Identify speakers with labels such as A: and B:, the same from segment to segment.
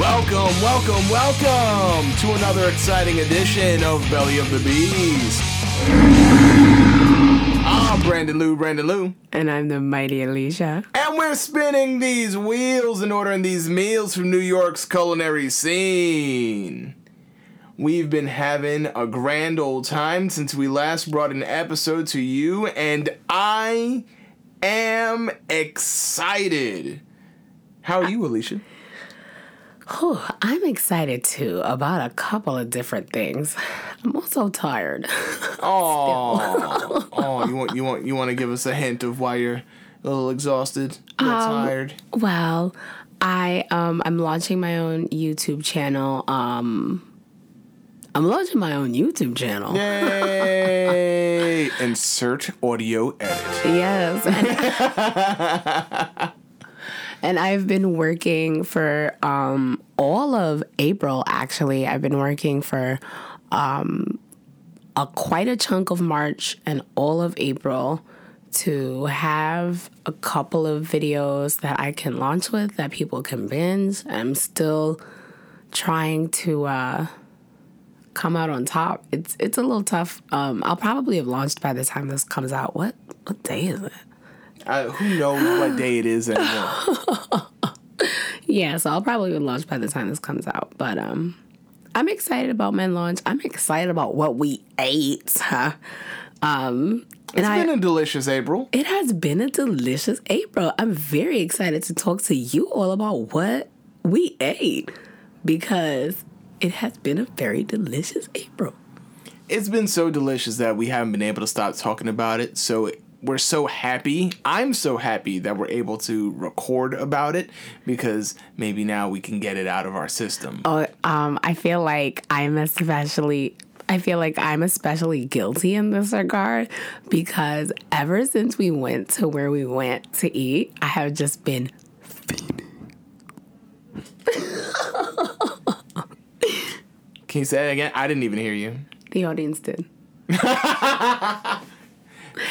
A: Welcome, welcome, welcome to another exciting edition of Belly of the Beast. I'm Brandon Lou, Brandon Lou.
B: And I'm the mighty Alicia.
A: And we're spinning these wheels and ordering these meals from New York's culinary scene. We've been having a grand old time since we last brought an episode to you, and I am excited. How are you, Alicia?
B: Oh, I'm excited too about a couple of different things. I'm also tired.
A: Oh, oh, you want you want you want to give us a hint of why you're a little exhausted, a little
B: Um,
A: tired?
B: well, I um I'm launching my own YouTube channel. Um I'm launching my own YouTube channel.
A: Yay! Insert audio edit.
B: Yes. And, I've been working for um, all of April, actually. I've been working for um, a quite a chunk of March and all of April to have a couple of videos that I can launch with that people can binge. I'm still trying to uh, come out on top. It's it's a little tough. Um, I'll probably have launched by the time this comes out. What what day is it?
A: Uh, who knows what day it is anymore?
B: Yeah, so I'll probably be launched by the time this comes out. But um I'm excited about men launch. I'm excited about what we ate. Huh? Um
A: It's
B: I
A: been a delicious April.
B: it has been a delicious April. I'm very excited to talk to you all about what we ate because it has been a very delicious April.
A: It's been so delicious that we haven't been able to stop talking about it. So we're so happy. I'm so happy that we're able to record about it because maybe now we can get it out of our system.
B: Oh, um, I feel like I'm especially. I feel like I'm especially guilty in this regard because ever since we went to where we went to eat, I have just been
A: Can you say it again? I didn't even hear you.
B: the audience did.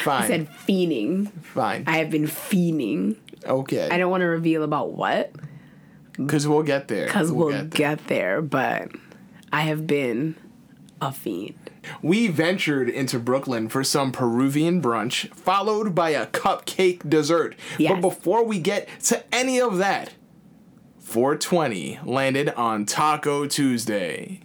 A: Fine.
B: Said fiending.
A: Fine.
B: I have been fiending.
A: Okay.
B: I don't want to reveal about what
A: Because we'll get there.
B: because we'll,
A: there.
B: get there, but I have been a fiend.
A: We ventured into Brooklyn for some Peruvian brunch, followed by a cupcake dessert.
B: Yes.
A: But before we get to any of that, 420 landed on Taco Tuesday.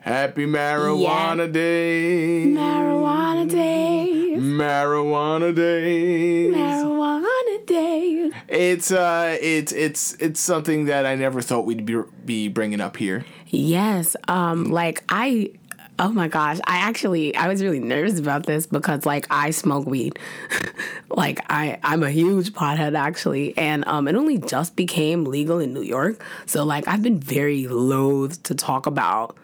A: Happy Marijuana Day.
B: Marijuana Day.
A: Marijuana Day.
B: Marijuana Day.
A: It's uh it's it's it's something that I never thought we'd be be bringing up here.
B: Yes. Um, like I oh my gosh, I actually I was really nervous about this because like I smoke weed. like I I'm a huge pothead actually. And um it only just became legal in New York. So like I've been very loath to talk about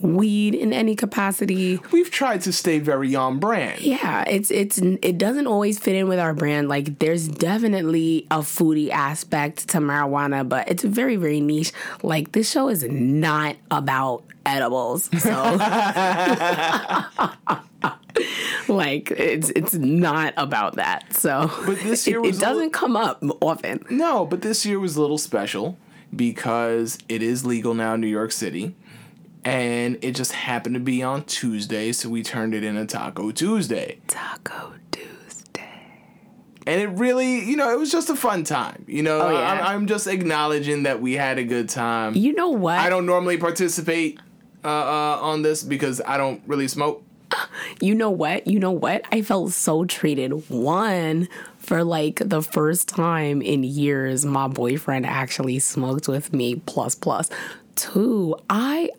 B: weed in any capacity.
A: We've tried to stay very on brand.
B: Yeah, it's it's it doesn't always fit in with our brand. Like there's definitely a foodie aspect to marijuana, but it's very very niche. Like this show is not about edibles. So like it's it's not about that. So
A: But this
B: it,
A: year
B: it
A: was a
B: doesn't come up often.
A: No, but this year was a little special because it is legal now in New York City. And it just happened to be on Tuesday, so we turned it into Taco Tuesday.
B: Taco Tuesday.
A: And it really, you know, it was just a fun time. You know,
B: Oh, yeah.
A: I'm, I'm just acknowledging that we had a good time.
B: You know what?
A: I don't normally participate uh, uh, on this because I don't really smoke.
B: you know what? You know what? I felt so treated. One, for like the first time in years, my boyfriend actually smoked with me. Plus, plus. Two, I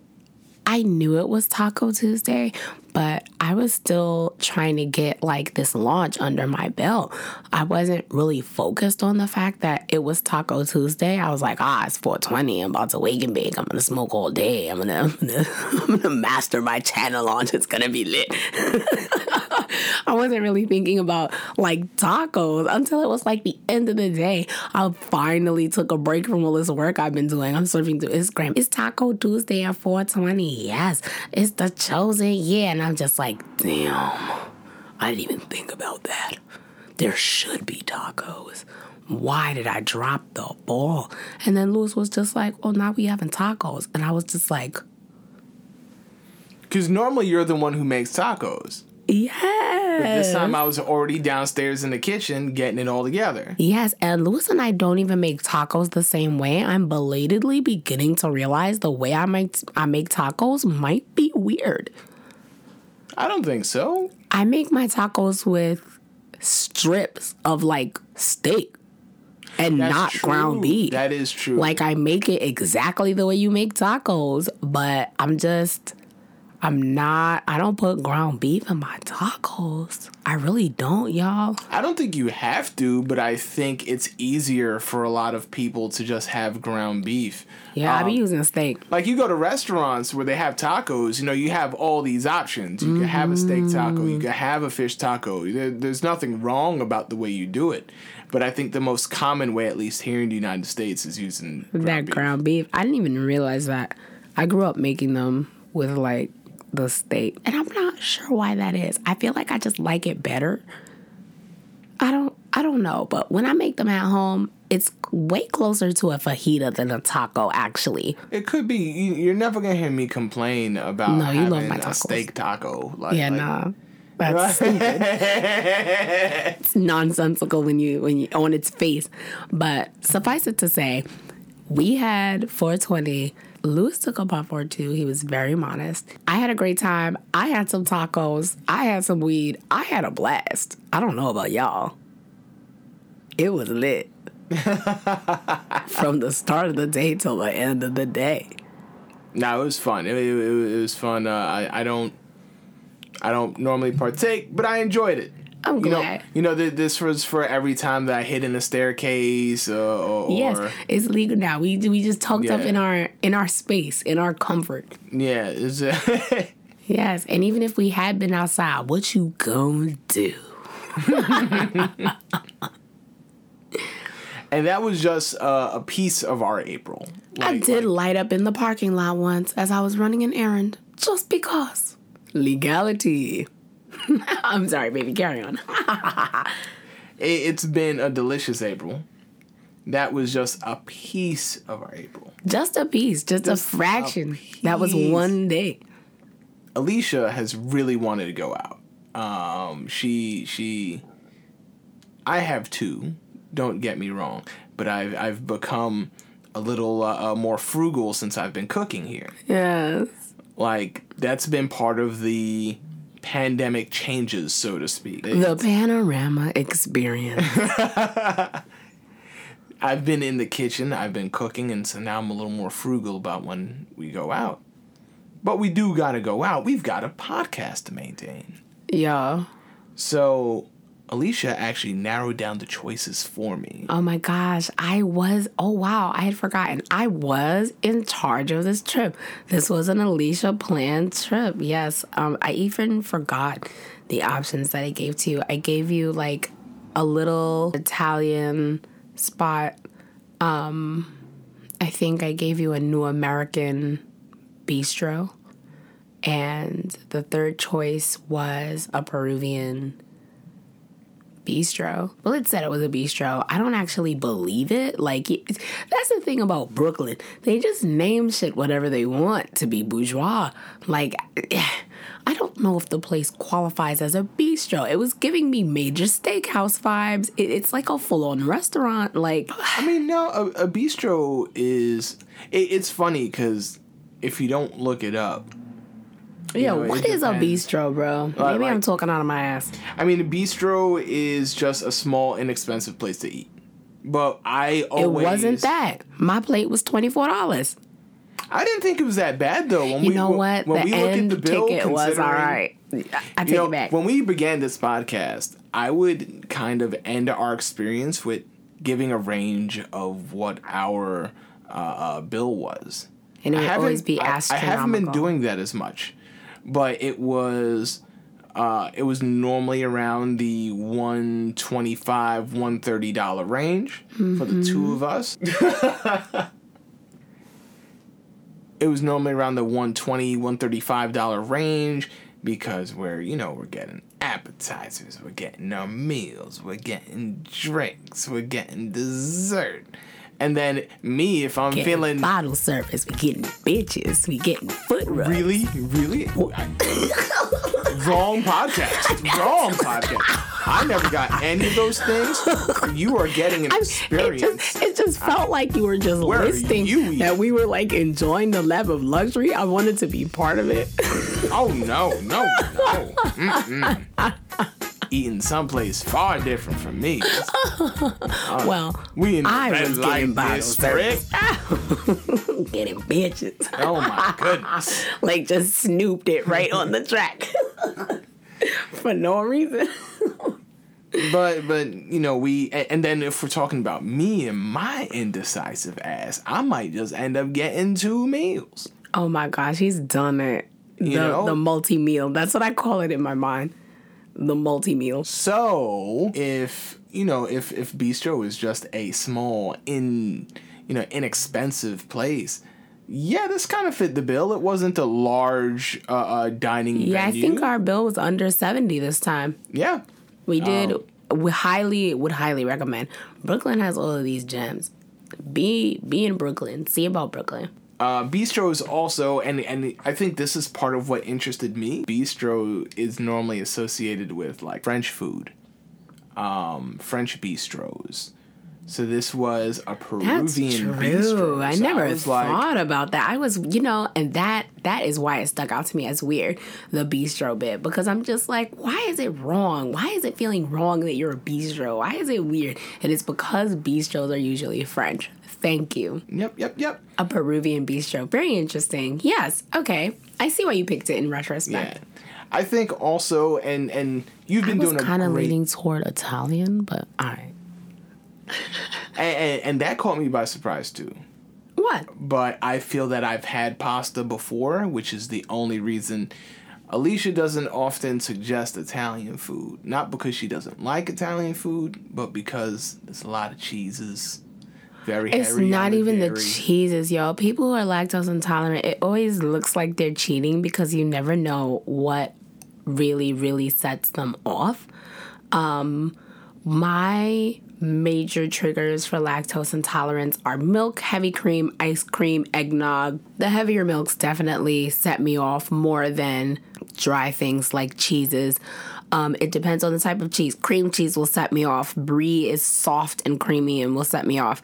B: I knew it was Taco Tuesday, but I was still trying to get like this launch under my belt. I wasn't really focused on the fact that it was Taco Tuesday. I was like, ah, it's 420. I'm about to wake and bake. I'm gonna smoke all day. I'm gonna, I'm gonna, I'm gonna master my channel launch. It's gonna be lit. I wasn't really thinking about like tacos until it was like the end of the day. I finally took a break from all this work I've been doing. I'm surfing through Instagram. It's Taco Tuesday at 420. Yes. It's the chosen year. And I'm just like, damn. I didn't even think about that. There should be tacos. Why did I drop the ball? And then Lewis was just like, oh, now we having tacos. And I was just like,
A: Because normally you're the one who makes tacos.
B: yes.
A: This time I was already downstairs in the kitchen getting it all together.
B: Yes, and Lewis and I don't even make tacos the same way. I'm belatedly beginning to realize the way I make I make tacos might be weird.
A: I don't think so.
B: I make my tacos with strips of like steak and
A: That's
B: not
A: true.
B: ground beef.
A: That is true.
B: like I make it exactly the way you make tacos, but I'm just I'm not I don't put ground beef in my tacos. I really don't, y'all.
A: I don't think you have to, but I think it's easier for a lot of people to just have ground beef.
B: Yeah, I
A: Um,
B: be using steak.
A: Like you go to restaurants where they have tacos, you know, you have all these options. You can have a steak taco, you can have a fish taco. There, there's nothing wrong about the way you do it. But I think the most common way, at least here in the United States, is using ground
B: that
A: beef.
B: ground beef. I didn't even realize that. I grew up making them with like the steak, and I'm not sure why that is. I feel like I just like it better. I don't. I don't know, but when I make them at home, it's way closer to a fajita than a taco. Actually,
A: It could be. You, you're never gonna hear me complain about
B: No, you love my
A: a steak taco. Like,
B: yeah,
A: like-
B: nah, that's stupid. it's nonsensical when you when you on its face. But suffice it to say, we had 420. Lewis took up our 42. He was very modest. I had a great time. I had some tacos. I had some weed. I had a blast. I don't know about y'all. It was lit. From the start of the day till the end of the day.
A: No, it was fun. It, it, it was fun. Uh, I I don't I don't normally partake, but I enjoyed it.
B: I'm
A: You know,
B: glad.
A: you know th- this was for every time that I hit in the staircase uh, or,
B: Yes,
A: or
B: it's legal now. We we just tucked up in our in our space, in our comfort.
A: yeah,
B: Yes, and even if we had been outside, what you gonna do?
A: and that was just uh, a piece of our April.
B: I did
A: like-
B: light up in the parking lot once as I was running an errand, just because legality. I'm sorry, baby. Carry on.
A: it, it's been a delicious April. That was just a piece of our April.
B: Just a piece, just,
A: Just
B: a
A: a
B: fraction. that was one day.
A: Alicia has really wanted to go out. Um, she she. I have two. Don't get me wrong, but I've I've become a little uh, uh, more frugal since I've been cooking here.
B: Yes.
A: Like that's been part of the pandemic changes, so to speak.
B: The panorama experience.
A: I've been in the kitchen, I've been cooking, and so now I'm a little more frugal about when we go out. But we do got to go out. We've got a podcast to maintain.
B: yeah.
A: So Alicia actually narrowed down the choices for me.
B: Oh my gosh, I was, oh wow, I had forgotten. I was in charge of this trip. This was an Alicia planned trip. Yes, um, I even forgot the options that I gave to you. I gave you like a little Italian spot. Um, I think I gave you a new American bistro. And the third choice was a Peruvian bistro. Well, it said it was a bistro. I don't actually believe it. Like, that's the thing about Brooklyn. They just name shit whatever they want to be bourgeois. Like, I don't know if the place qualifies as a bistro. It was giving me major steakhouse vibes. It, it's like a full on restaurant. Like,
A: I mean, no, a, a bistro is. It, it's funny because if you don't look it up,
B: yeah,
A: know,
B: what is a bistro, bro? Maybe I'm talking out of my ass.
A: I mean, a bistro is just a small, inexpensive place to eat. But I always.
B: It wasn't that. My plate was $24.
A: I didn't think it was that bad though. When
B: You
A: we,
B: know
A: when-
B: what?
A: When
B: the
A: we look at the bill,
B: ticket was all right. I take
A: know,
B: it back.
A: when we began this podcast, I would kind of end our experience with giving a range of what our uh, uh, bill was.
B: And it would always be
A: I- I, haven't been doing that as much, but it was Uh, it was normally around the one twenty five, one thirty dollar range for the two of us. it was normally around the 120 135 dollar range because we're you know we're getting appetizers we're getting our meals we're getting drinks we're getting dessert and then me if i'm
B: Getting
A: feeling
B: bottle service, we getting bitches, we getting foot rubs.
A: really really wrong podcast wrong podcast i never got any of those things you are getting an
B: I- It
A: experience
B: just, it just felt like you were just
A: Where are
B: listing
A: you
B: that we were like enjoying the level of luxury. I wanted to be part of it.
A: Oh no, no, no. Mm-mm. Eating someplace far different from me.
B: well,
A: We in
B: I was getting bottle service. getting bitches.
A: Oh my goodness.
B: like just snooped it right on the track for no reason.
A: But but you know we and then if we're talking about me and my indecisive ass, I might just end up getting two meals.
B: Oh my gosh, he's done it. The,
A: You know?
B: the multi meal. That's what I call it in my mind. The multi meal.
A: So if you know if if Bistro is just a small in you know inexpensive place. Yeah, this kind of fit the bill. It wasn't a large uh, uh, dining
B: Yeah,
A: venue.
B: I think our bill was under 70 this time.
A: yeah,
B: We did.
A: Oh.
B: We highly would highly recommend. Brooklyn has all of these gems. Be be in Brooklyn. See about Brooklyn.
A: Uh, Bistro is also, and and I think this is part of what interested me. Bistro is normally associated with like French food, um, French bistros. So this was a Peruvian That's
B: true.
A: bistro.
B: I
A: So
B: never
A: like,
B: thought about that. I was, you know, and that that is why it stuck out to me as weird, the bistro bit, because I'm just like, why is it wrong? Why is it feeling wrong that you're a bistro? Why is it weird? And it's because bistros are usually French. Thank you.
A: Yep, yep, yep.
B: A Peruvian bistro. Very interesting. Yes. Okay. I see why you picked it in retrospect.
A: Yeah,
B: retrospect.
A: I think also, and and you've
B: I
A: been
B: was
A: doing a
B: kind of
A: great,
B: leaning toward Italian, but all right.
A: and, and, and that caught me by surprise too.
B: What?
A: but I feel that I've had pasta before, which is the only reason Alicia doesn't often suggest Italian food. Not because she doesn't like Italian food, but because there's a lot of cheeses. Very
B: It's not even the cheeses, y'all. People who are lactose intolerant, it always looks like they're cheating because you never know what really, really sets them off. Um, my major triggers for lactose intolerance are milk, heavy cream, ice cream, eggnog. The heavier milks definitely set me off more than dry things like cheeses. Um, it depends on the type of cheese. Cream cheese will set me off. Brie is soft and creamy and will set me off.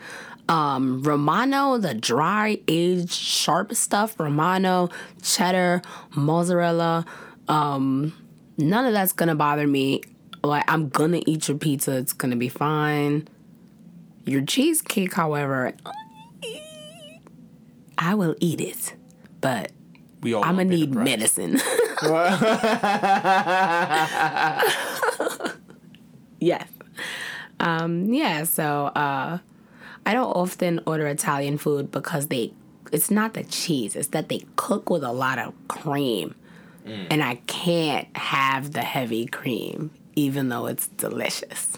B: Um, Romano, the dry aged sharp stuff, Romano, cheddar, mozzarella, um, none of that's gonna bother me. Like I'm gonna eat your pizza, it's gonna be fine. Your cheesecake, however, I will eat it, but
A: We all
B: I'm gonna need medicine. yes. Um, yeah, so uh, I don't often order Italian food because they it's not the cheese, it's that they cook with a lot of cream. And I can't have the heavy cream, even though it's delicious.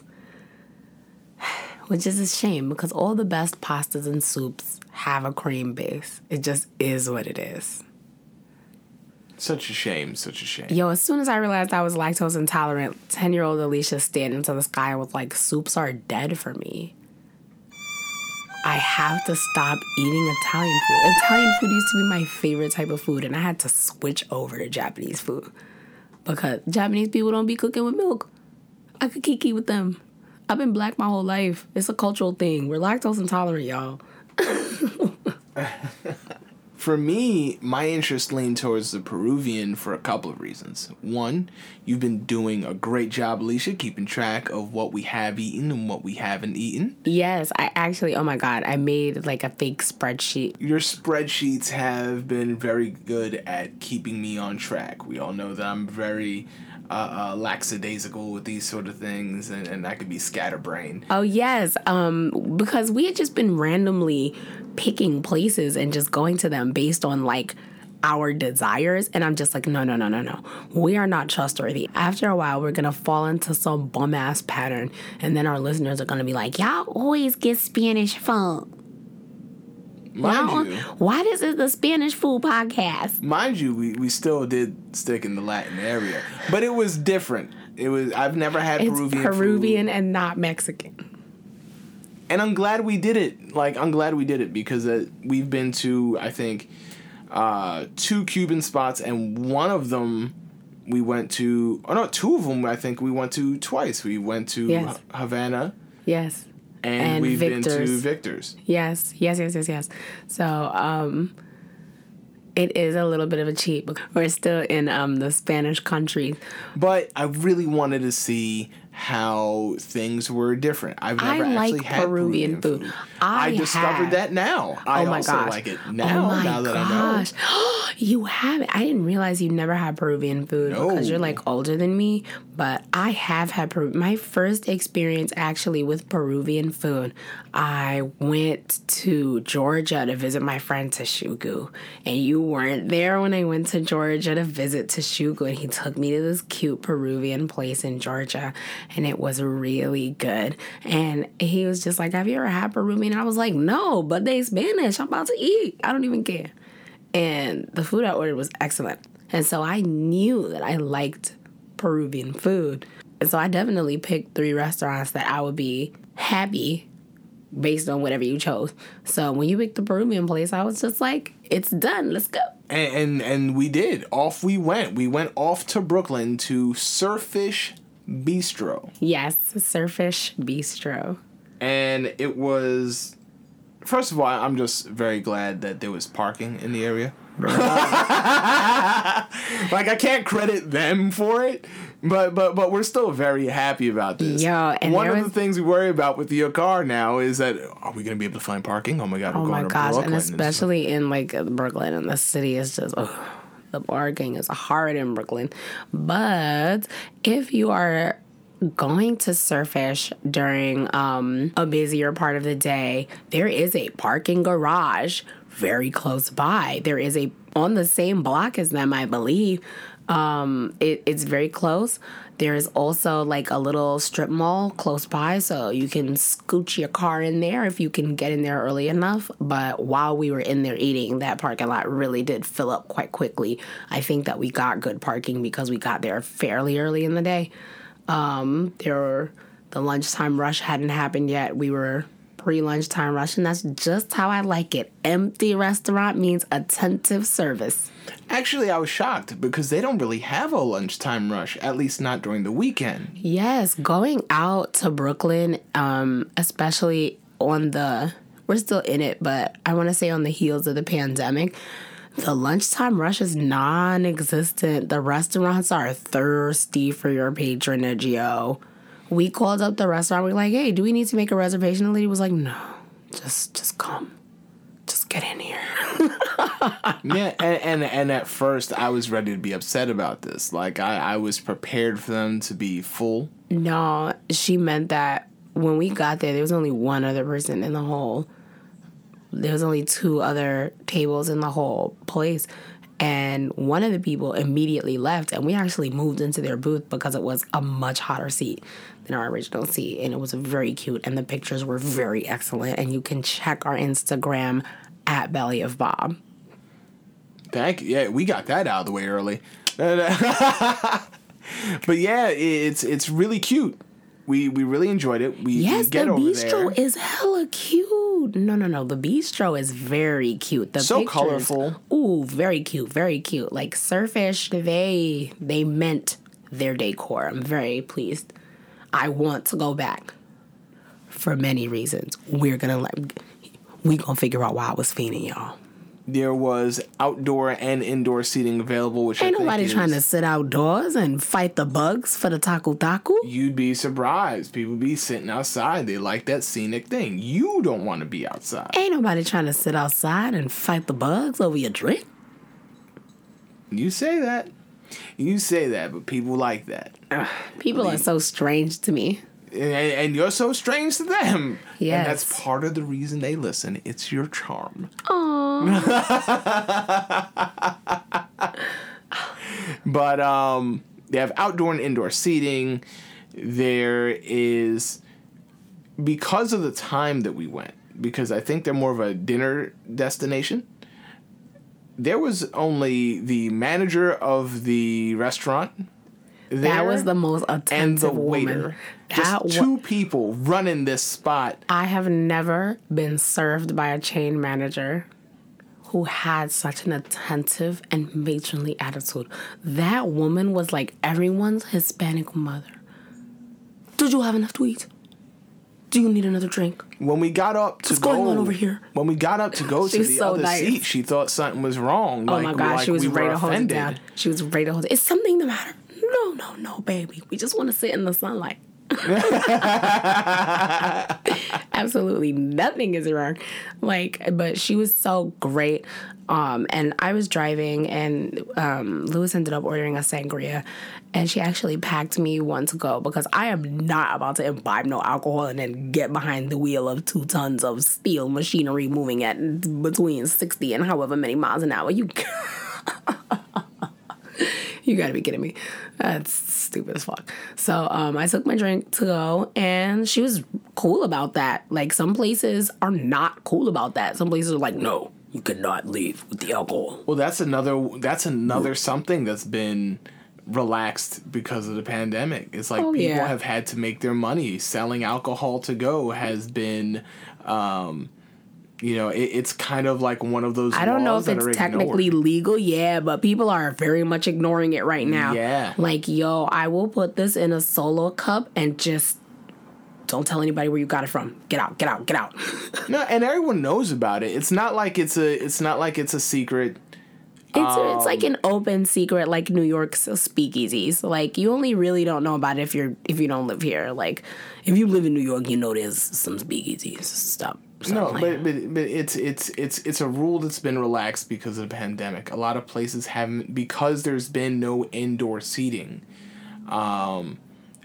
B: Which is a shame because all the best pastas and soups have a cream base. It just is what it is.
A: Such a shame, such a shame.
B: Yo, as soon as I realized I was lactose intolerant, 10 year old Alicia stared into the sky was like, soups are dead for me. I have to stop eating Italian food. Italian food used to be my favorite type of food, and I had to switch over to Japanese food because Japanese people don't be cooking with milk. I could kiki with them. I've been black my whole life. It's a cultural thing. We're lactose intolerant, y'all.
A: For me, my interest leaned towards the Peruvian for a couple of reasons. One, you've been doing a great job, Alicia, keeping track of what we have eaten and what we haven't eaten.
B: Yes, I actually, oh my God, I made like a fake spreadsheet
A: Your spreadsheets have been very good at keeping me on track. We all know that I'm very uh, uh, lackadaisical with these sort of things, and, and I could be scatterbrained.
B: Oh yes, um, because we had just been randomly picking places and just going to them based on like our desires. And I'm just like, no, no, no, no, no. We are not trustworthy. After a while, we're going to fall into some bum ass pattern. And then our listeners are going to be like, y'all always get Spanish food.
A: Mind you,
B: Why this is the Spanish food podcast?
A: mind you, we, we still did stick in the Latin area, but it was different. It was I've never had
B: It's
A: Peruvian
B: Peruvian,
A: food,
B: and not Mexican.
A: and I'm glad we did it. Like I'm glad we did it because uh, we've been to I think uh, two Cuban spots, and one of them we went to. Oh no, two of them I think we went to twice. We went to
B: Yes.
A: Havana,
B: Yes.
A: And,
B: And
A: we've been to
B: Victor's.
A: Victor's.
B: Yes, yes, yes, yes, yes. So, um, it is a little bit of a cheat. We're still in um the Spanish country.
A: But I really wanted to see how things were different. I've
B: I
A: never
B: like
A: actually had
B: Peruvian
A: Peruvian,
B: food.
A: food.
B: I
A: I, discovered
B: have.
A: that now. I
B: oh my
A: also
B: gosh!
A: like it now.
B: oh my
A: now
B: gosh! you have it. I didn't realize you never had Peruvian food because you're like older than me. But I have had. My first experience actually with Peruvian food. I went to Georgia to visit my friend Tashugu, and you weren't there when I went to Georgia to visit Tashugu, and he took me to this cute Peruvian place in Georgia, and it was really good. And he was just like, "Have you ever had Peruvian?" And I was like, "No, but they Spanish. I'm about to eat. I don't even care." And the food I ordered was excellent, and so I knew that I liked Peruvian food, and so I definitely picked three restaurants that I would be happy based on whatever you chose. So when you picked the Peruvian place, I was just like, "It's done. Let's go."
A: And, and and we did. Off we went. We went off to Brooklyn to Surfish Bistro,
B: Yes, Surfish Bistro.
A: and it was. First of all, I'm just very glad that there was parking in the area. Like I can't credit them for it, but but but we're still very happy about this.
B: Yo, and
A: one of
B: was-
A: the things we worry about with your car now is that are we gonna be able to find parking? Oh my god,
B: Oh
A: going
B: my
A: to
B: gosh,
A: Brooklyn.
B: and especially in like Brooklyn and the city is just ugh, the parking is hard in Brooklyn. But if you are going to surfish during um, a busier part of the day, there is a parking garage very close by. There is a on the same block as them, I believe. Um, it, it's very close. There's also like a little strip mall close by, so you can scooch your car in there if you can get in there early enough. But while we were in there eating, that parking lot really did fill up quite quickly. I think that we got good parking because we got there fairly early in the day. Um, there were, the lunchtime rush hadn't happened yet. We were pre lunchtime rush, and that's just how I like it. Empty restaurant means attentive service.
A: Actually, I was shocked because they don't really have a lunchtime rush, at least not during the weekend.
B: Yes, going out to Brooklyn, um, especially on the we're still in it, but I want to say on the heels of the pandemic, the lunchtime rush is non-existent. The restaurants are thirsty for your patronage, yo. We called up the restaurant. We are like, "Hey, do we need to make a reservation?" The lady was like, "No, just just come, just get in here."
A: yeah, and, and and at first I was ready to be upset about this. Like I, I was prepared for them to be full.
B: No, she meant that when we got there, there was only one other person in the whole. There was only two other tables in the whole place, and one of the people immediately left, and we actually moved into their booth because it was a much hotter seat than our original seat, and it was very cute, and the pictures were very excellent, and you can check our Instagram at Belly of Bob.
A: Thank you. Yeah, we got that out of the way early. but yeah, it's it's really cute. We we really enjoyed it. We,
B: Yes,
A: we
B: the bistro
A: there.
B: is hella cute. No, no, no. The bistro is very cute. The
A: So
B: pictures-
A: colorful.
B: Ooh, very cute, very cute. Like Surfish, they they meant their decor. I'm very pleased. I want to go back for many reasons. We're gonna let we gonna figure out why I was fiending y'all.
A: There was outdoor and indoor seating available, which
B: Ain't
A: I think
B: nobody
A: is,
B: trying to sit outdoors and fight the bugs for the taku taku.
A: You'd be surprised. People be sitting outside. They like that scenic thing. You don't want to be outside.
B: Ain't nobody trying to sit outside and fight the bugs over your drink.
A: You say that. You say that, but people like that.
B: People are so strange to me.
A: And, and you're so strange to them.
B: Yes.
A: And that's part of the reason they listen. It's your charm.
B: Aww.
A: But um, they have outdoor and indoor seating. There is because of the time that we went, because I think they're more of a dinner destination. There was only the manager of the restaurant.
B: that was the most attentive
A: and the waiter.
B: That
A: Just
B: wa-
A: two people running this spot.
B: I have never been served by a chain manager who had such an attentive and matronly attitude. That woman was like everyone's Hispanic mother. Did you have enough to eat? Do you need another drink?
A: When we got up to
B: What's
A: go
B: going on over here?
A: when we got up to go to the
B: so
A: other
B: nice.
A: seat, she thought something was wrong.
B: Oh
A: like,
B: my gosh,
A: like
B: she was
A: we
B: ready
A: were
B: to hold it down. She was ready to hold it. Is something the matter? No, no, no, baby. We just want to sit in the sunlight. Absolutely nothing is wrong. Like, but she was so great. Um, and I was driving, and um, Lewis ended up ordering a sangria, and she actually packed me one to go because I am not about to imbibe no alcohol and then get behind the wheel of two tons of steel machinery moving at between sixty and however many miles an hour. You. You gotta be kidding me. That's stupid as fuck. So um, I took my drink to go, and she was cool about that. Like some places are not cool about that. Some places are like, no, you cannot leave with the alcohol.
A: Well, that's another that's another something that's been relaxed because of the pandemic. It's like
B: Oh,
A: people
B: yeah.
A: have had to make their money. Selling alcohol to go has been um you know, it, it's kind of like one of those
B: I don't know if it's technically
A: ignored.
B: legal, yeah, but people are very much ignoring it right now.
A: Yeah.
B: Like, yo, I will put this in a solo cup and just don't tell anybody where you got it from. Get out, get out, get out.
A: No, and everyone knows about it. It's not like it's a it's not like it's a secret.
B: It's it's like an open secret, like New York's speakeasies. Like you only really don't know about it if you're if you don't live here. Like if you live in New York, you know there's some speakeasies. Stop. stop
A: No,
B: playing.
A: but, but but it's it's it's it's a rule that's been relaxed because of the pandemic. A lot of places haven't because there's been no indoor seating. Um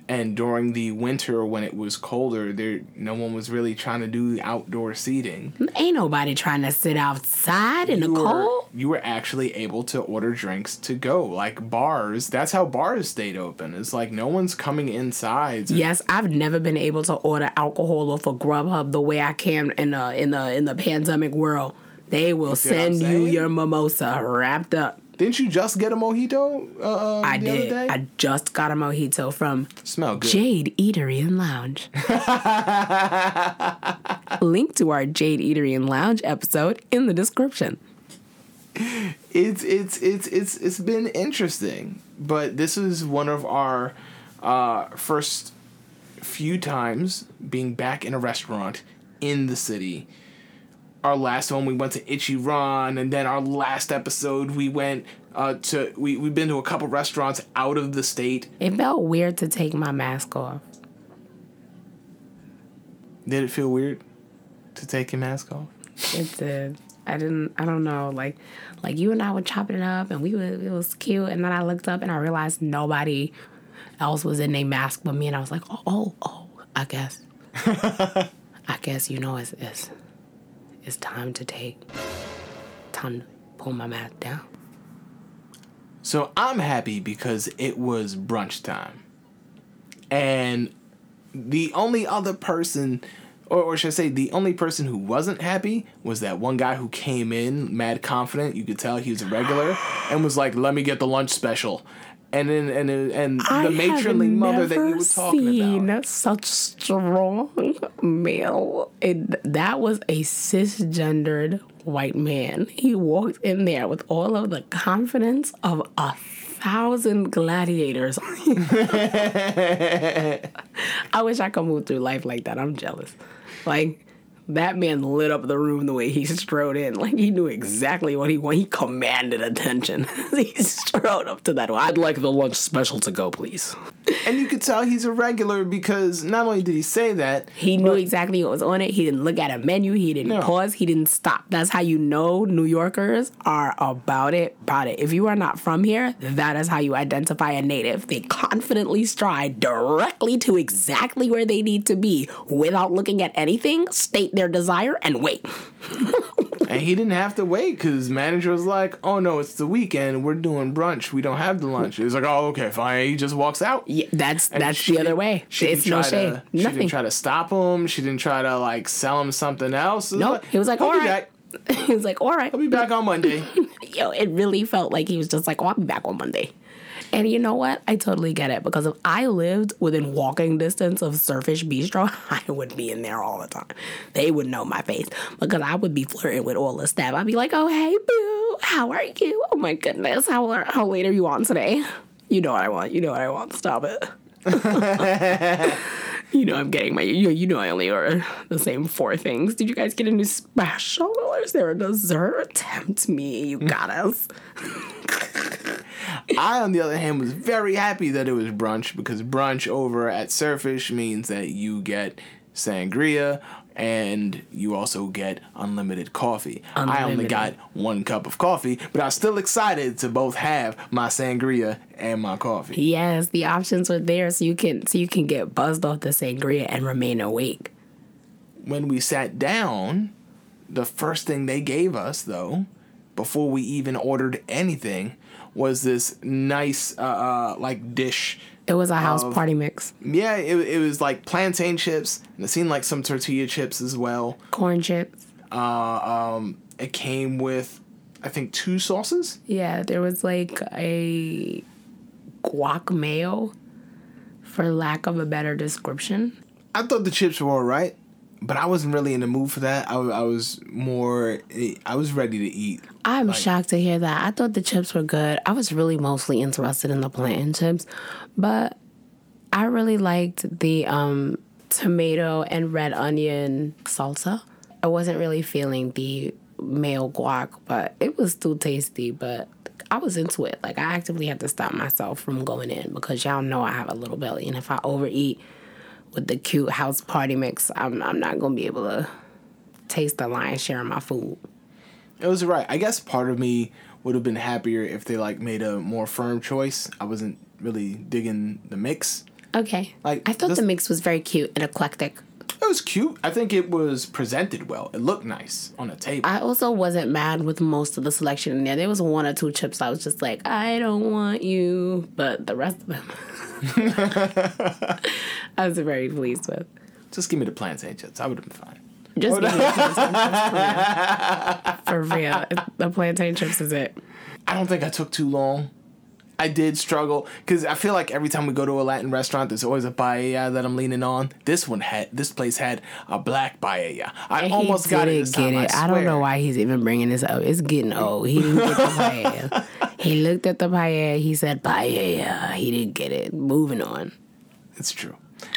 A: and during the winter when it was colder, there no one was really trying to do outdoor seating.
B: ain't nobody trying to sit outside in the
A: You were,
B: cold.
A: you were actually able to order drinks to go, like bars. That's how bars stayed open. It's like no one's coming inside.
B: Yes, I've never been able to order alcohol off of Grubhub the way I can in the in the in the pandemic world. They will send you your mimosa wrapped up.
A: Didn't you just get a mojito? Uh,
B: I
A: the
B: did. I just got a mojito from
A: smell good.
B: Jade Eatery and Lounge. Link to our Jade Eatery and Lounge episode in the description.
A: it's it's it's it's it's been interesting but this is one of our uh, first few times being back in a restaurant in the city our last one we went to Ichiran and then our last episode we went uh, to we, we've been to a couple restaurants out of the state
B: It felt weird to take my mask off.
A: did it feel weird to take your mask off
B: It did. I didn't. I don't know. Like, like you and I were chopping it up, and we were. It was cute. And then I looked up and I realized nobody else was in their mask but me. And I was like, oh, oh, oh I guess. I guess you know it's it's it's time to take time to pull my mask down.
A: So I'm happy because it was brunch time. And the only other person, or, or should I say, the only person who wasn't happy was that one guy who came in mad confident. You could tell he was a regular and was like, let me get the lunch special. And then, and and the matronly mother that you were talking
B: seen
A: about.
B: such strong male. It, that was a cisgendered white man. He walked in there with all of the confidence of a thousand gladiators. I wish I could move through life like that. I'm jealous. Like that man lit up the room the way he strode in. Like he knew exactly what he wanted. He commanded attention. he strode up to that. One. I'd like the lunch special to go, please.
A: And you could tell he's a regular because not only did he say that,
B: He knew exactly what was on it. He didn't look at a menu. He didn't
A: No.
B: pause. He didn't stop. That's how you know New Yorkers are about it. About it. If you are not from here, that is how you identify a native. They confidently stride directly to exactly where they need to be without looking at anything. State their desire and wait.
A: and he didn't have to wait because manager was like, "Oh no, it's the weekend. We're doing brunch. We don't have the lunch." He was like, "Oh, okay, fine." He just walks out.
B: Yeah, that's
A: And
B: that's the other way.
A: She
B: It's
A: didn't
B: no
A: try
B: shade.
A: To, she didn't try to stop him. She didn't try to like sell him something else. It was
B: No, he was like,
A: "I'll
B: "All right." he was like, "All right."
A: I'll be back on Monday."
B: Yo, it really felt like he was just like, "Oh, I'll be back on Monday." And you know what? I totally get it because if I lived within walking distance of Surfish Bistro, I would be in there all the time. They would know my face because I would be flirting with all the staff. I'd be like, "Oh, hey, boo, how are you? Oh my goodness, how are, how late are you on today? You know what I want. You know what I want. Stop it." You know I'm getting my you, you know I only order the same four things. Did you guys get a new special or is there a dessert? Tempt me, you hmm. goddess.
A: I, on the other hand, was very happy that it was brunch because brunch over at Surfish means that you get sangria and you also get unlimited coffee. I only got one cup of coffee, but I'm still excited to both have my sangria and my coffee.
B: Yes, the options are there so you can so you can get buzzed off the sangria and remain awake.
A: When we sat down, the first thing they gave us, though, before we even ordered anything, was this nice, uh, uh like dish
B: It was a house
A: Of-
B: party mix.
A: Yeah, it, it was like plantain chips, and it seemed like some tortilla chips as well.
B: Corn chips.
A: Uh, um, it came with, I think, two sauces.
B: Yeah, there was like a guac mayo for lack of a better description.
A: I thought the chips were alright, but I wasn't really in the mood for that. I, I was more, I was ready to eat.
B: I'm shocked to hear that. I thought the chips were good. I was really mostly interested in the plantain chips, but I really liked the um, tomato and red onion salsa. I wasn't really feeling the mayo guac, but it was still tasty. But I was into it. Like I actively had to stop myself from going in because y'all know I have a little belly, and if I overeat with the cute house party mix, I'm I'm not gonna be able to taste the lion's share of my food.
A: It was right. I guess part of me would have been happier if they like made a more firm choice. I wasn't really digging the mix.
B: Okay.
A: Like,
B: I thought
A: this-
B: the mix was very cute and eclectic.
A: It was cute. I think it was presented well. It looked nice on the table.
B: I also wasn't mad with most of the selection in there. There was one or two chips I was just like, I don't want you, but the rest of them, I was very pleased with.
A: Just give me the plantain chips. I would have been fine.
B: Just give me the plantain chips for real. For real, the plantain chips is it.
A: I don't think I took too long. I did struggle because I feel like every time we go to a Latin restaurant, there's always a paella that I'm leaning on. This one had, this place had a black paella. I
B: And
A: almost got it. This time,
B: it.
A: I,
B: I, don't know why he's even bringing this up. It's getting old. He didn't get the paella. he looked at the paella. He said paella. He didn't get it. Moving on.
A: It's true.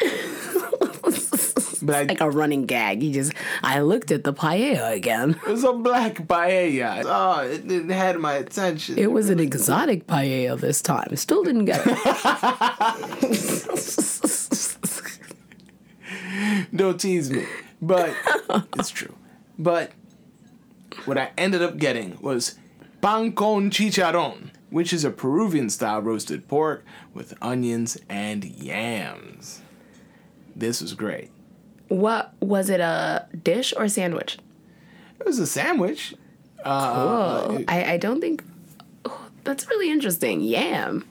A: but I,
B: like a running gag. You just, I looked at the paella again.
A: it was a black paella. Oh, it, it had my attention.
B: It was an exotic paella this time. Still didn't get it.
A: Don't tease me. But it's true. But what I ended up getting was pan con chicharron, which is a Peruvian style roasted pork with onions and yams. This was great.
B: what was it? A dish or a sandwich?
A: It was a sandwich. Uh,
B: Oh, I, I don't think. oh, that's really interesting. Yam.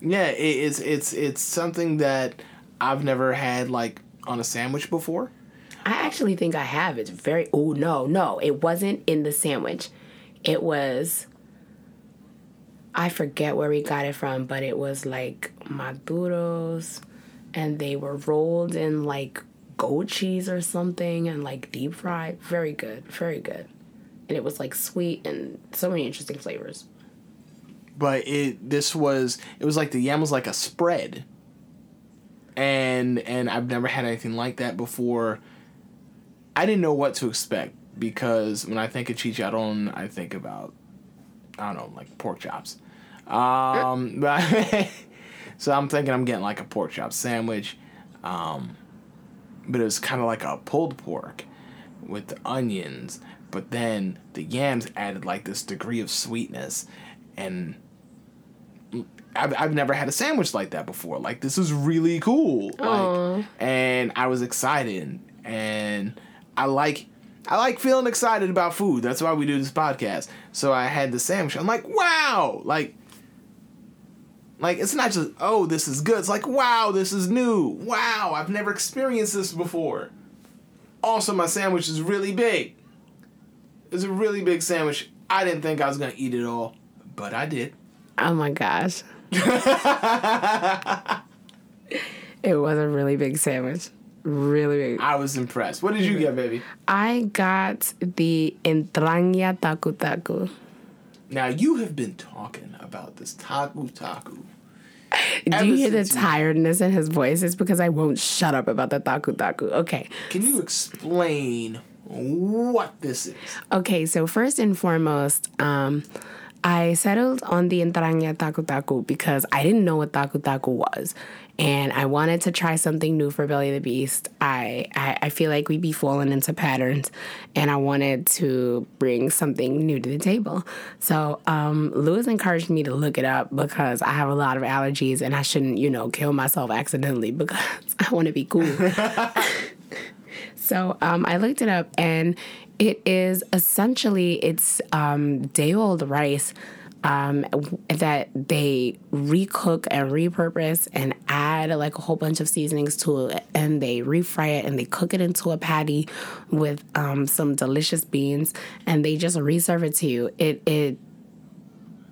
A: Yeah, it, it's it's it's something that I've never had like on a sandwich before.
B: I actually think I have. It's very. Oh no, no, it wasn't in the sandwich. It was. I forget where we got it from, but it was like maduros, and they were rolled in like goat cheese or something, and like deep fried. Very good, very good. And it was like sweet and so many interesting flavors.
A: but it this was it was like the yam was like a spread and and i've never had anything like that before i didn't know what to expect because when i think of chicharron i think about i don't know like pork chops um but so i'm thinking i'm getting like a pork chop sandwich um but it was kind of like a pulled pork with the onions but then the yams added like this degree of sweetness and I've, I've never had a sandwich like that before. Like this is really cool. Like, and I was excited, and I like I like feeling excited about food. That's why we do this podcast. So I had the sandwich. I'm like, wow, like, like it's not just oh this is good. It's like wow this is new. Wow I've never experienced this before. Also my sandwich is really big. It's a really big sandwich. I didn't think I was gonna eat it all, but I did.
B: Oh my gosh. it was a really big sandwich. Really big.
A: I was impressed. What did you get, baby?
B: I got the entraña tacu tacu.
A: Now you have been talking about this tacu tacu.
B: Do you hear the tiredness in his voice? It's because I won't shut up about the tacu tacu. Okay.
A: Can you explain what this is?
B: Okay, so first and foremost, um, I settled on the entraña tacu tacu because I didn't know what tacu tacu was. And I wanted to try something new for Belly the Beast. I, I, I feel like we'd be falling into patterns, and I wanted to bring something new to the table. So um, Lewis encouraged me to look it up because I have a lot of allergies, and I shouldn't, you know, kill myself accidentally because I want to be cool. So um, I looked it up, and it is essentially it's um, day old rice um, that they recook and repurpose and add like a whole bunch of seasonings to it, and they refry it and they cook it into a patty with um, some delicious beans, and they just reserve it to you. It it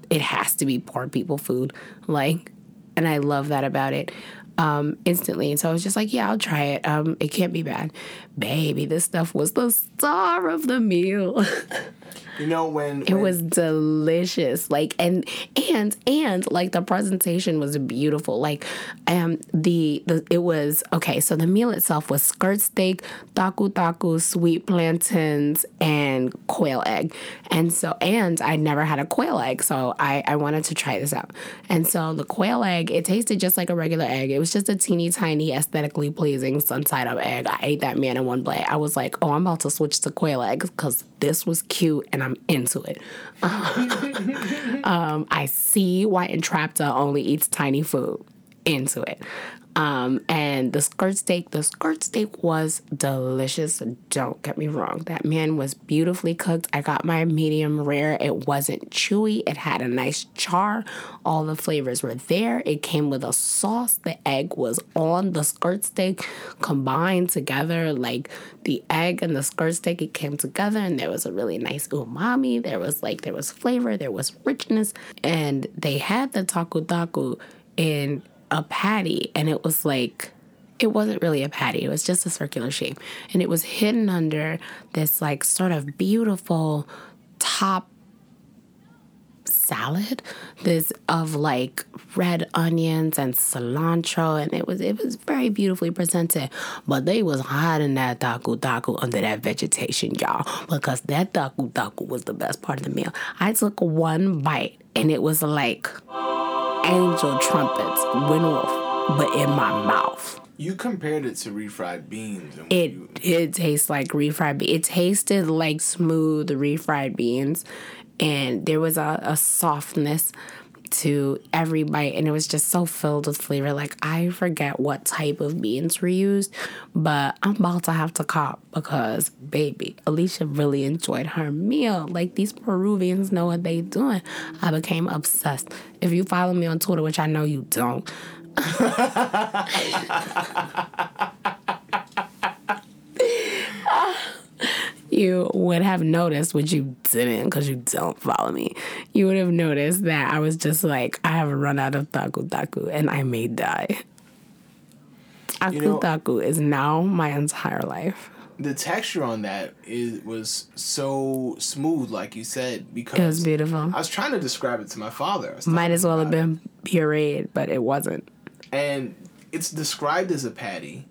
B: it has to be poor people food, like, and I love that about it. Um, instantly, and so I was just like, "Yeah, I'll try it. Um, it can't be bad, baby. This stuff was the star of the meal.
A: You know when
B: it was delicious. Like, and and and like the presentation was beautiful. Like, um, the the it was okay. So the meal itself was skirt steak, tacu tacu, sweet plantains, and quail egg. And so, and I never had a quail egg, so I I wanted to try this out. And so the quail egg, it tasted just like a regular egg. It was just a teeny tiny, aesthetically pleasing sun side up egg. I ate that man in one bite. I was like, oh, I'm about to switch to quail eggs because this was cute and I'm into it. um, I see why Entrapta only eats tiny food. Into it. Um, and the skirt steak, the skirt steak was delicious. Don't get me wrong. That man was beautifully cooked. I got my medium rare. It wasn't chewy. It had a nice char. All the flavors were there. It came with a sauce. The egg was on the skirt steak combined together. Like the egg and the skirt steak, it came together and there was a really nice umami. There was like, there was flavor, there was richness. And they had the tacu tacu in a patty and it was like it wasn't really a patty it was just a circular shape. And it was hidden under this like sort of beautiful top salad this of like red onions and cilantro and it was it was very beautifully presented but they was hiding that tacu tacu under that vegetation y'all because that tacu tacu was the best part of the meal i took one bite and it was like angel trumpets went off, but in my mouth.
A: you compared it to refried beans.
B: It
A: you,
B: did taste like refried beans. It tasted like smooth refried beans, and there was a, a softness to every bite, and it was just so filled with flavor. Like I forget what type of beans were used, but I'm about to have to cop because baby, Alisha really enjoyed her meal. Like these Peruvians know what they doing. I became obsessed. If you follow me on Twitter, which I know you don't, you would have noticed, which you didn't because you don't follow me, you would have noticed that I was just like, I have run out of tacu tacu and I may die. Tacu
A: know-
B: tacu is now my entire life.
A: the texture on that is was so smooth, like you said, because
B: It was beautiful.
A: I was trying to describe it to my father.
B: Might as well have been pureed, but it wasn't.
A: and it's described as a patty.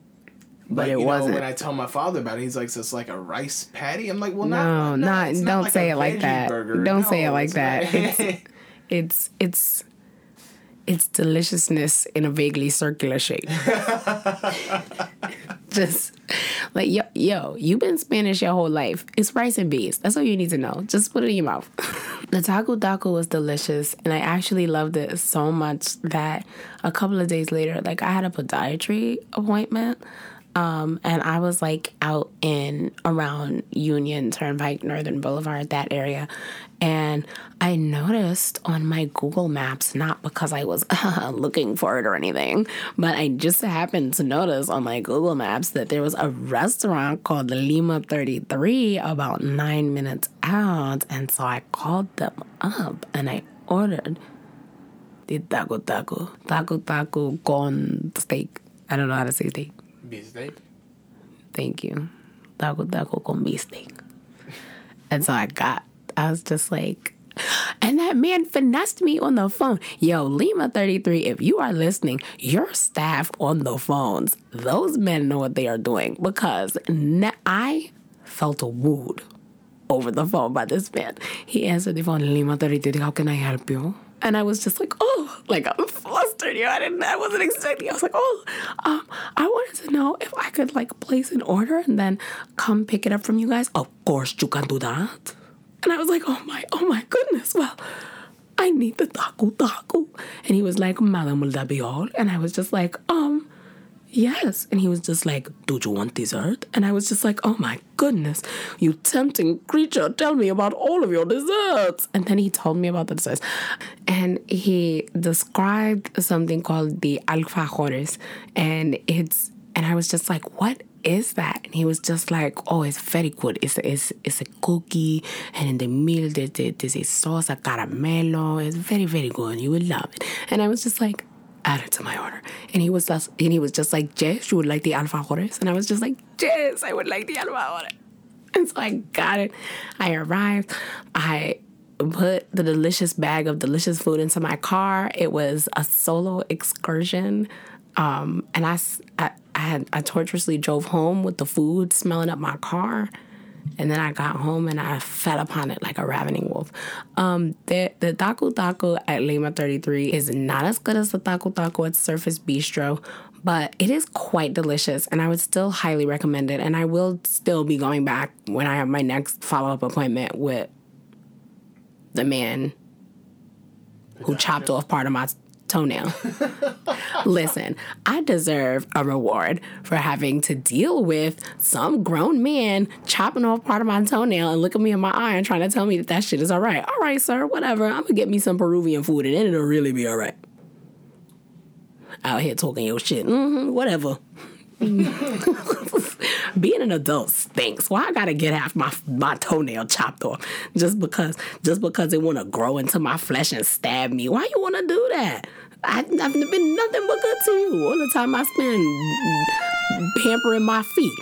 B: But it wasn't.
A: Know, when I tell my father about it, he's like, "So it's like a rice patty." I'm like, "Well,
B: No,
A: not,
B: not,
A: it's
B: don't
A: like
B: say it like that.
A: burger.
B: Don't say it like that. It's it's it's it's deliciousness in a vaguely circular shape. Just like yo, yo, you've been Spanish your whole life. It's rice and beans. That's all you need to know. Just put it in your mouth. the taco taco was delicious, and I actually loved it so much that a couple of days later, like I had a podiatry appointment. Um, and I was like out in around Union Turnpike, Northern Boulevard, that area. And I noticed on my Google Maps, not because I was looking for it or anything, but I just happened to notice on my Google Maps that there was a restaurant called Lima 33 about nine minutes out. And so I called them up and I ordered the taco taco, taco taco con steak. I don't know how to say steak.
A: Beefsteak.
B: Thank you. Taco taco con beefsteak. And so I got, I was just like, and that man finessed me on the phone. Yo, Lima 33, if you are listening, your staff on the phones, those men know what they are doing because ne- I felt wooed over the phone by this man. He answered the phone, Lima 33, how can I help you? And I was just like, oh, like I'm yo. I didn't, I wasn't expecting. I was like, oh, um, I wanted to know if I could like place an order and then come pick it up from you guys. Of course, you can do that. And I was like, oh my, oh my goodness. Well, I need the taco taco. And he was like, Madam, will that be all? And I was just like, um, yes. And he was just like, do you want dessert? And I was just like, oh my goodness, you tempting creature, tell me about all of your desserts. And then he told me about the desserts. And he described something called the alfajores. And it's, and I was just like, what is that? And he was just like, oh, it's very good. It's a, it's, it's a cookie, and in the middle there's, there's a sauce, a caramelo. It's very, very good. And you will love it. And I was just like, add it to my order. And he was just, and he was just like, Jess, you would like the alfajores? And I was just like, Jess, I would like the alfajores. And so I got it. I arrived. I put the delicious bag of delicious food into my car. It was a solo excursion. Um, and I, I, I had I tortuously drove home with the food smelling up my car, and then I got home and I fed upon it like a ravening wolf. Um, the the taco taco at Lima 33 is not as good as the taco taco at Surfish Bistro, but it is quite delicious, and I would still highly recommend it. And I will still be going back when I have my next follow up appointment with the man who chopped off part of my toenail. Listen, I deserve a reward for having to deal with some grown man chopping off part of my toenail and looking me in my eye and trying to tell me that that shit is all right. All right, sir, whatever. I'm gonna get me some Peruvian food and then it'll really be all right. Out here talking your shit. Mm-hmm, whatever. Being an adult stinks. Why I gotta get half my my toenail chopped off just because just because they wanna grow into my flesh and stab me? Why you wanna do that? I, I've been nothing but good to you. All the time I spend pampering my feet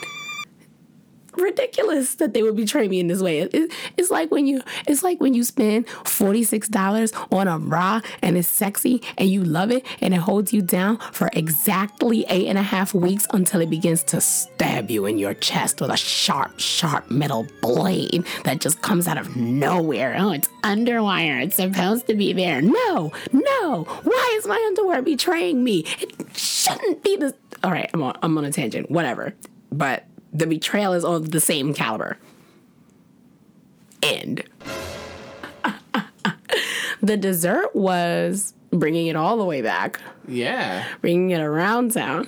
B: ridiculous that they would betray me in this way. It, it's like when you it's like when you spend forty six dollars on a bra and it's sexy and you love it and it holds you down for exactly eight and a half weeks until it begins to stab you in your chest with a sharp, sharp metal blade that just comes out of nowhere. Oh, it's underwire. It's supposed to be there. No, no. Why is my underwear betraying me? It shouldn't be this. All right, I'm on, I'm on a tangent. Whatever. But the betrayal is of the same caliber. End. the dessert was bringing it all the way back,
A: Yeah.
B: bringing it around town.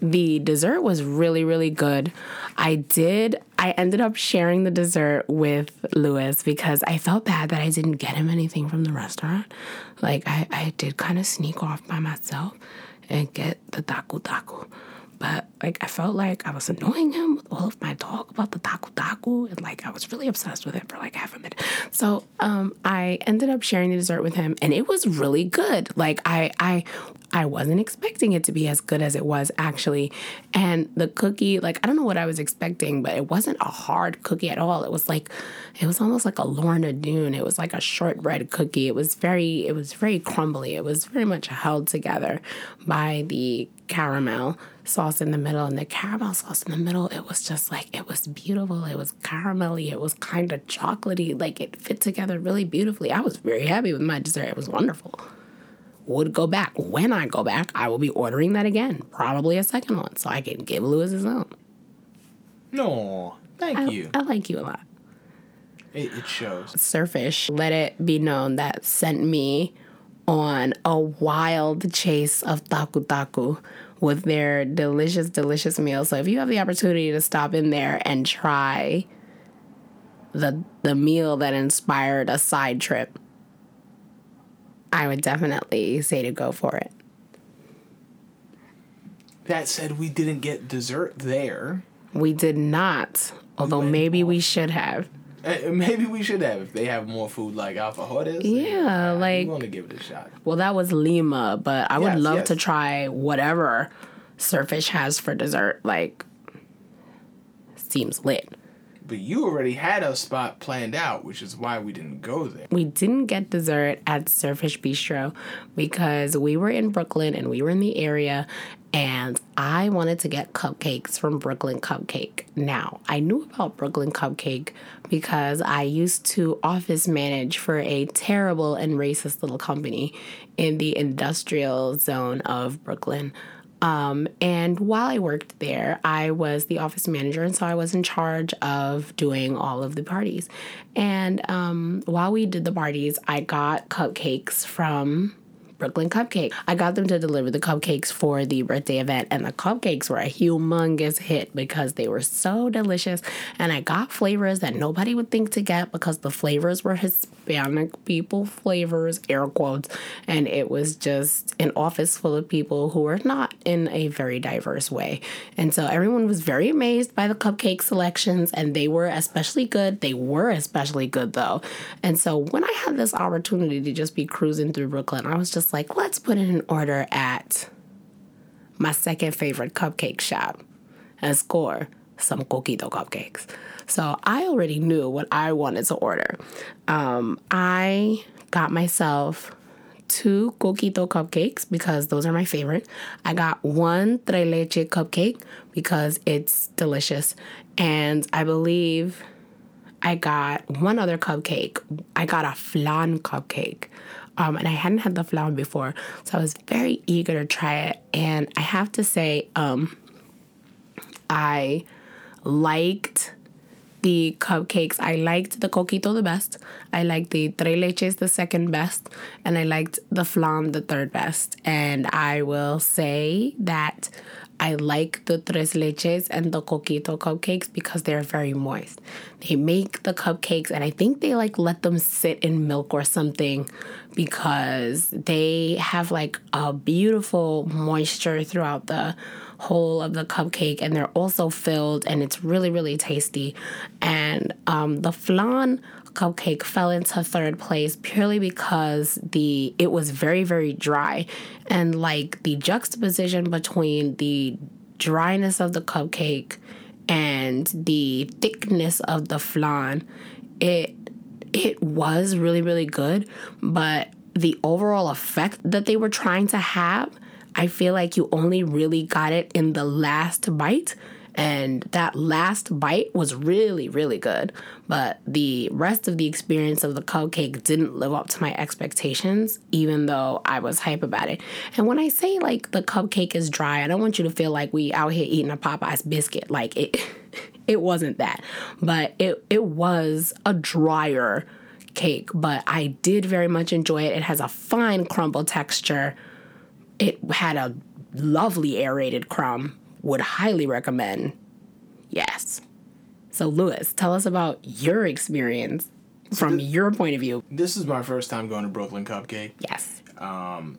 B: The dessert was really, really good. I did, I ended up sharing the dessert with Lewis because I felt bad that I didn't get him anything from the restaurant. Like, I, I did kind of sneak off by myself and get the taco taco. But like I felt like I was annoying him with all of my talk about the taco taco, and like I was really obsessed with it for like half a minute. So um, I ended up sharing the dessert with him, and it was really good. Like I I I wasn't expecting it to be as good as it was actually, and the cookie like I don't know what I was expecting, but it wasn't a hard cookie at all. It was like it was almost like a Lorna Doone. It was like a shortbread cookie. It was very it was very crumbly. It was very much held together by the caramel sauce in the middle and the caramel sauce in the middle it was just like it was beautiful it was caramelly it was kind of chocolatey like it fit together really beautifully i was very happy with my dessert it was wonderful would go back when i go back i will be ordering that again probably a second one so i can give lewis his own
A: No. Thank
B: I,
A: you.
B: I like you a lot
A: It, it shows.
B: surfish let it be known that sent me on a wild chase of tacu tacu with their delicious, delicious meals. So if you have the opportunity to stop in there and try the the meal that inspired a side trip, I would definitely say to go for it.
A: That said, we didn't get dessert there.
B: We did not, although
A: went
B: maybe we should have.
A: Uh, Maybe we should have if they have more food like Alfajores.
B: Yeah,
A: I'm
B: like
A: going to give it a shot.
B: well, that was Lima, but I would love
A: yes.
B: to try whatever Surfish has for dessert. Like, seems lit.
A: But you already had a spot planned out, which is why we didn't go there.
B: We didn't get dessert at Surfish Bistro because we were in Brooklyn and we were in the area, and I wanted to get cupcakes from Brooklyn Cupcake. Now, I knew about Brooklyn Cupcake because I used to office manage for a terrible and racist little company in the industrial zone of Brooklyn. Um, and while I worked there, I was the office manager, and so I was in charge of doing all of the parties. And um, while we did the parties, I got cupcakes from Brooklyn Cupcake. I got them to deliver the cupcakes for the birthday event, and the cupcakes were a humongous hit because they were so delicious. And I got flavors that nobody would think to get because the flavors were Hispanic people flavors, air quotes, and it was just an office full of people who were not in a very diverse way. And so everyone was very amazed by the cupcake selections, and they were especially good. They were especially good though. And so when I had this opportunity to just be cruising through Brooklyn, I was just like, let's put in an order at my second favorite cupcake shop and score some coquito cupcakes. So I already knew what I wanted to order. Um, I got myself two coquito cupcakes because those are my favorite. I got one tres leche cupcake because it's delicious. And I believe I got one other cupcake. I got a flan cupcake. Um, and I hadn't had the flan before, so I was very eager to try it. And I have to say, um, I liked the cupcakes. I liked the coquito the best. I liked the tres leches the second best, and I liked the flan the third best. And I will say that I like the tres leches and the coquito cupcakes because they're very moist. They make the cupcakes, and I think they like let them sit in milk or something because they have like a beautiful moisture throughout the whole of the cupcake and they're also filled and it's really really tasty. And um, the flan cupcake fell into third place purely because the it was very very dry. And like the juxtaposition between the dryness of the cupcake and the thickness of the flan it it was really really good but the overall effect that they were trying to have I feel like you only really got it in the last bite. And that last bite was really, really good. But the rest of the experience of the cupcake didn't live up to my expectations, even though I was hype about it. And when I say like the cupcake is dry, I don't want you to feel like we out here eating a Popeye's biscuit. Like it it wasn't that. But it it was a drier cake. But I did very much enjoy it. It has a fine crumble texture it had a lovely aerated crumb. Would highly recommend. Yes. So, Lewis, tell us about your experience from your point of view.
A: This is my first time going to Brooklyn Cupcake.
B: Yes.
A: Um,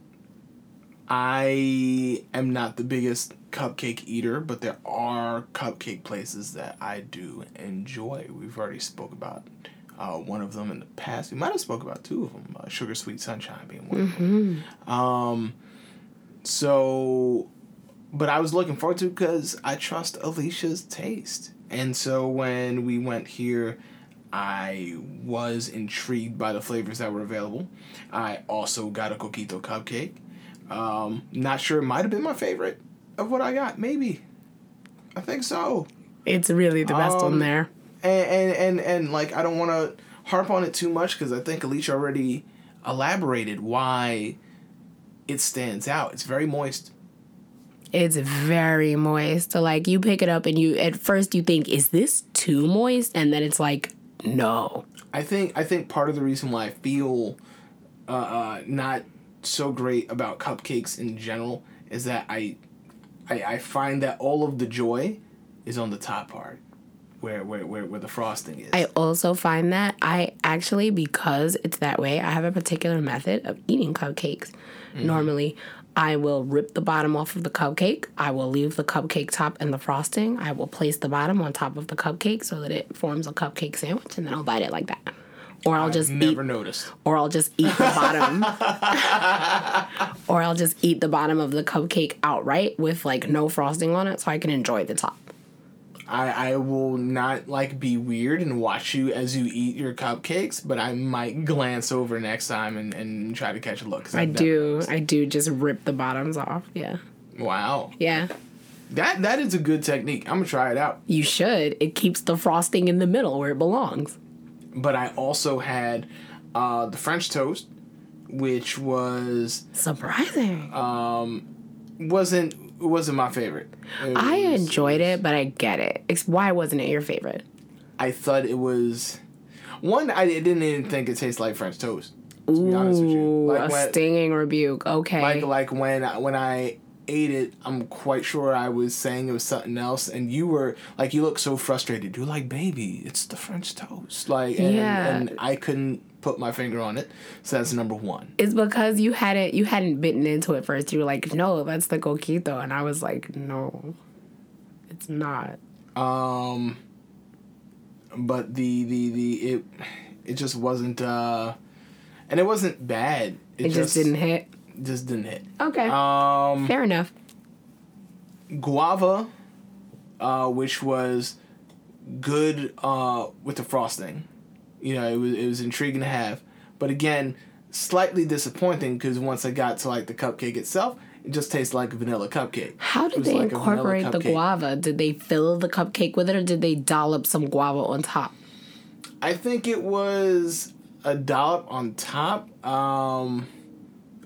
A: I am not the biggest cupcake eater, but there are cupcake places that I do enjoy. We've already spoke about uh, one of them in the past. We might have spoke about two of them. Uh, Sugar Sweet Sunshine being one of them. Um, so, but I was looking forward to because I trust Alisha's taste, and so when we went here. I was intrigued by the flavors that were available. I also got a coquito cupcake. Um, not sure it might have been my favorite of what I got. Maybe. I think so.
B: It's really the best
A: Um,
B: one there.
A: And and and, and like I don't want to harp on it too much because I think Alisha already elaborated why it stands out. It's very moist.
B: It's very moist. So, like, you pick it up and you, at first, you think, is this too moist? And then it's like, no.
A: I think I think part of the reason why I feel uh, uh, not so great about cupcakes in general is that I I, I find that all of the joy is on the top part, where where where, where the frosting is.
B: I also find that I actually, because it's that way, I have a particular method of eating cupcakes. Mm-hmm. Normally, I will rip the bottom off of the cupcake. I will leave the cupcake top and the frosting. I will place the bottom on top of the cupcake so that it forms a cupcake sandwich, and then I'll bite it like that. Or I'll just eat
A: Never noticed.
B: or I'll just eat the bottom. or I'll just eat the bottom of the cupcake outright with like no frosting on it so I can enjoy the top.
A: I, I will not like be weird and watch you as you eat your cupcakes, but I might glance over next time and, and try to catch a look.
B: I
A: I've
B: do. I do just rip the bottoms off. Yeah.
A: Wow,
B: Yeah.
A: that that is a good technique. I'm gonna try it out.
B: You should. It keeps the frosting in the middle where it belongs.
A: But I also had uh, the French toast, which was
B: Surprising.
A: wasn't wasn't my favorite. It
B: I enjoyed it, but I get it. It's why wasn't it your favorite?
A: I thought it was one. I didn't even think it tasted like French toast. To be honest with you,
B: Ooh,
A: like
B: a
A: when,
B: stinging rebuke. Okay.
A: like like when when I ate it, I'm quite sure I was saying it was something else, and you were like, you look so frustrated. You're like, baby, it's the French toast. Like, and,
B: Yeah.
A: and I couldn't put my finger on it. So that's number one.
B: it's because you hadn't you hadn't bitten into it first. You were like, no, that's the coquito, and I was like, no, it's not.
A: Um, but the the the it it just wasn't. uh And it wasn't bad.
B: It, just, didn't hit.
A: Just didn't hit.
B: Okay.
A: Um,
B: Fair enough.
A: guava, uh, which was good uh, with the frosting. You know, it was it was intriguing to have, but again, slightly disappointing because once I got to like the cupcake itself, it just tastes like a vanilla cupcake.
B: How did they
A: like
B: incorporate the guava? Did they fill the cupcake with it, or did they dollop some guava on top?
A: I think it was a dollop on top. Um,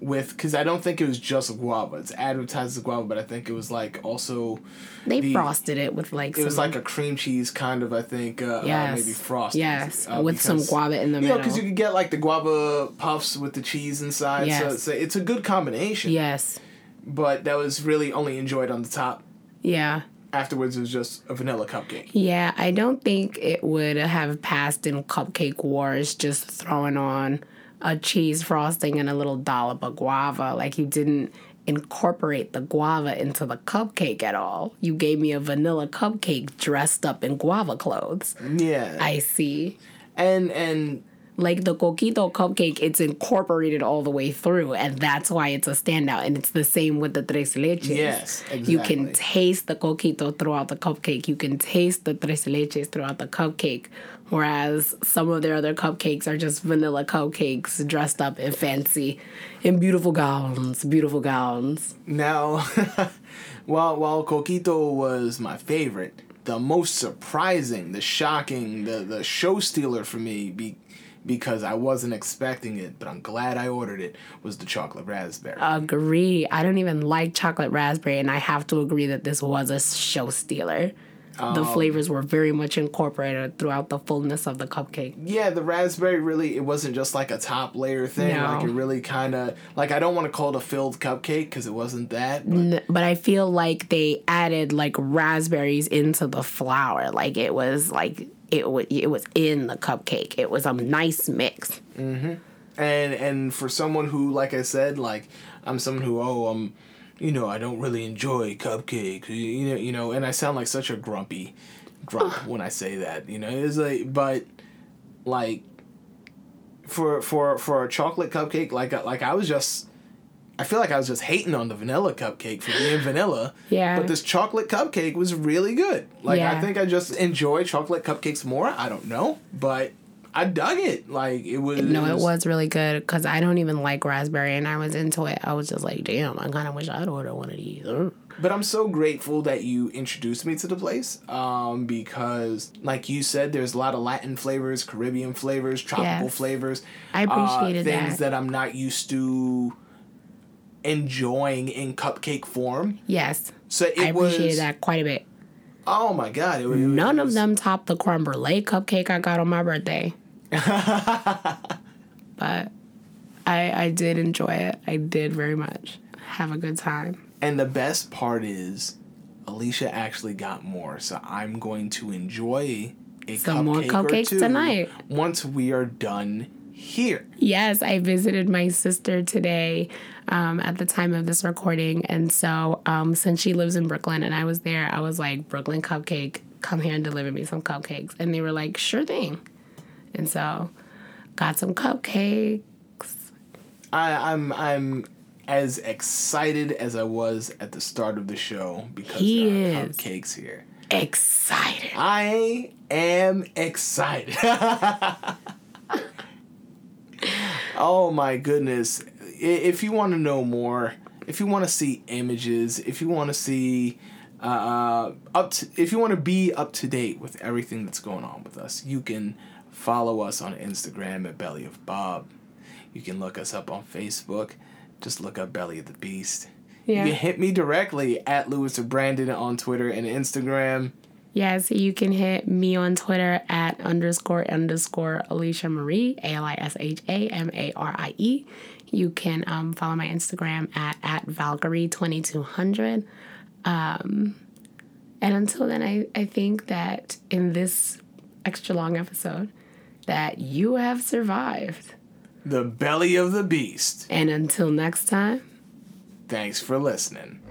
A: with because I don't think it was just guava. It's advertised as guava, but I think it was like also
B: They
A: The-
B: frosted it with like
A: it was like a cream cheese kind of I think uh,
B: yes,
A: uh, maybe frost.
B: yes,
A: uh,
B: with some guava in the
A: You
B: middle.
A: because you could get like the guava puffs with the cheese inside. So
B: Yes.
A: it's a, it's a good combination.
B: yes,
A: But that was really only enjoyed on the top.
B: yeah.
A: Afterwards, it was just a vanilla cupcake.
B: Yeah, I don't think it would have passed in Cupcake Wars just throwing on a cheese frosting and a little dollop of guava. Like you didn't incorporate the guava into the cupcake at all. You gave me a vanilla cupcake dressed up in guava clothes.
A: Yeah.
B: I see.
A: and and
B: Like the coquito cupcake, it's incorporated all the way through, and that's why it's a standout. And it's the same with the tres leches.
A: Yes, exactly.
B: You can taste the coquito throughout the cupcake. You can taste the tres leches throughout the cupcake. Whereas some of their other cupcakes are just vanilla cupcakes dressed up in fancy, in beautiful gowns, beautiful gowns.
A: now, while while coquito was my favorite, the most surprising, the shocking, the the show stealer for me be. Because I wasn't expecting it, but I'm glad I ordered it. Was the chocolate raspberry?
B: Agree. I don't even like chocolate raspberry, and I have to agree that this was a show stealer. The flavors were very much incorporated throughout the fullness of the cupcake.
A: Yeah, the raspberry really it wasn't just like a top layer thing.
B: No.
A: Like it really kind of like I don't want to call it a filled cupcake because it wasn't that. But
B: N- But I feel like they added like raspberries into the flour. Like it was like it was it was in the cupcake. It was a nice mix. Mhm.
A: and and for someone who like I said like I'm someone who oh I'm you know I don't really enjoy cupcakes you know you know and I sound like such a grumpy grump when I say that you know it's like but like for for for a chocolate cupcake like like I was just I feel like I was just hating on the vanilla cupcake for being vanilla.
B: Yeah.
A: But this chocolate cupcake was really good. Like I think I just enjoy chocolate cupcakes more. I don't know, but I dug it. Like it was.
B: No, it was really good because I don't even like raspberry, and I was into it. I was just like, damn, I kind of wish I'd order one of these. Ugh.
A: But I'm so grateful that you introduced me to the place. Um, because like you said, there's a lot of Latin flavors, Caribbean flavors, tropical
B: Yes.
A: flavors.
B: I appreciated
A: uh, things
B: that.
A: that I'm not used to enjoying in cupcake form.
B: Yes,
A: So it
B: I
A: was.
B: appreciated that quite a bit.
A: Oh my god! It, was- it was-
B: None of them topped the creme brulee cupcake I got on my birthday. but I I did enjoy it. I did very much. Have a good time.
A: And the best part is, Alisha actually got more, so I'm going to enjoy a
B: Some more
A: cupcake or
B: cupcakes tonight.
A: Once we are done here.
B: Yes, I visited my sister today um, at the time of this recording. And so, um, since she lives in Brooklyn and I was there, I was like, Brooklyn Cupcake, come here and deliver me some cupcakes. And they were like, sure thing. And so, got some cupcakes.
A: I, I'm I'm as excited as I was at the start of the show because
B: He
A: there are
B: is.
A: cupcakes here.
B: Excited.
A: I am excited. oh my goodness. If you want to know more, if you want to see images, if you want to see uh, up to, if you want to be up to date with everything that's going on with us, you can follow us on Instagram at Belly of Bob. You can look us up on Facebook. Just look up Belly of the Beast.
B: Yeah.
A: You can hit me directly at Lewis or Brandon on Twitter and Instagram.
B: Yes, you can hit me on Twitter at underscore underscore Alisha Marie, A L I S H A M A R I E. You can um, follow my Instagram at, at Valkyrie2200. Um, and until then, I, I think that in this extra long episode, that you have survived.
A: The Belly of the Beast.
B: And until next time.
A: Thanks for listening.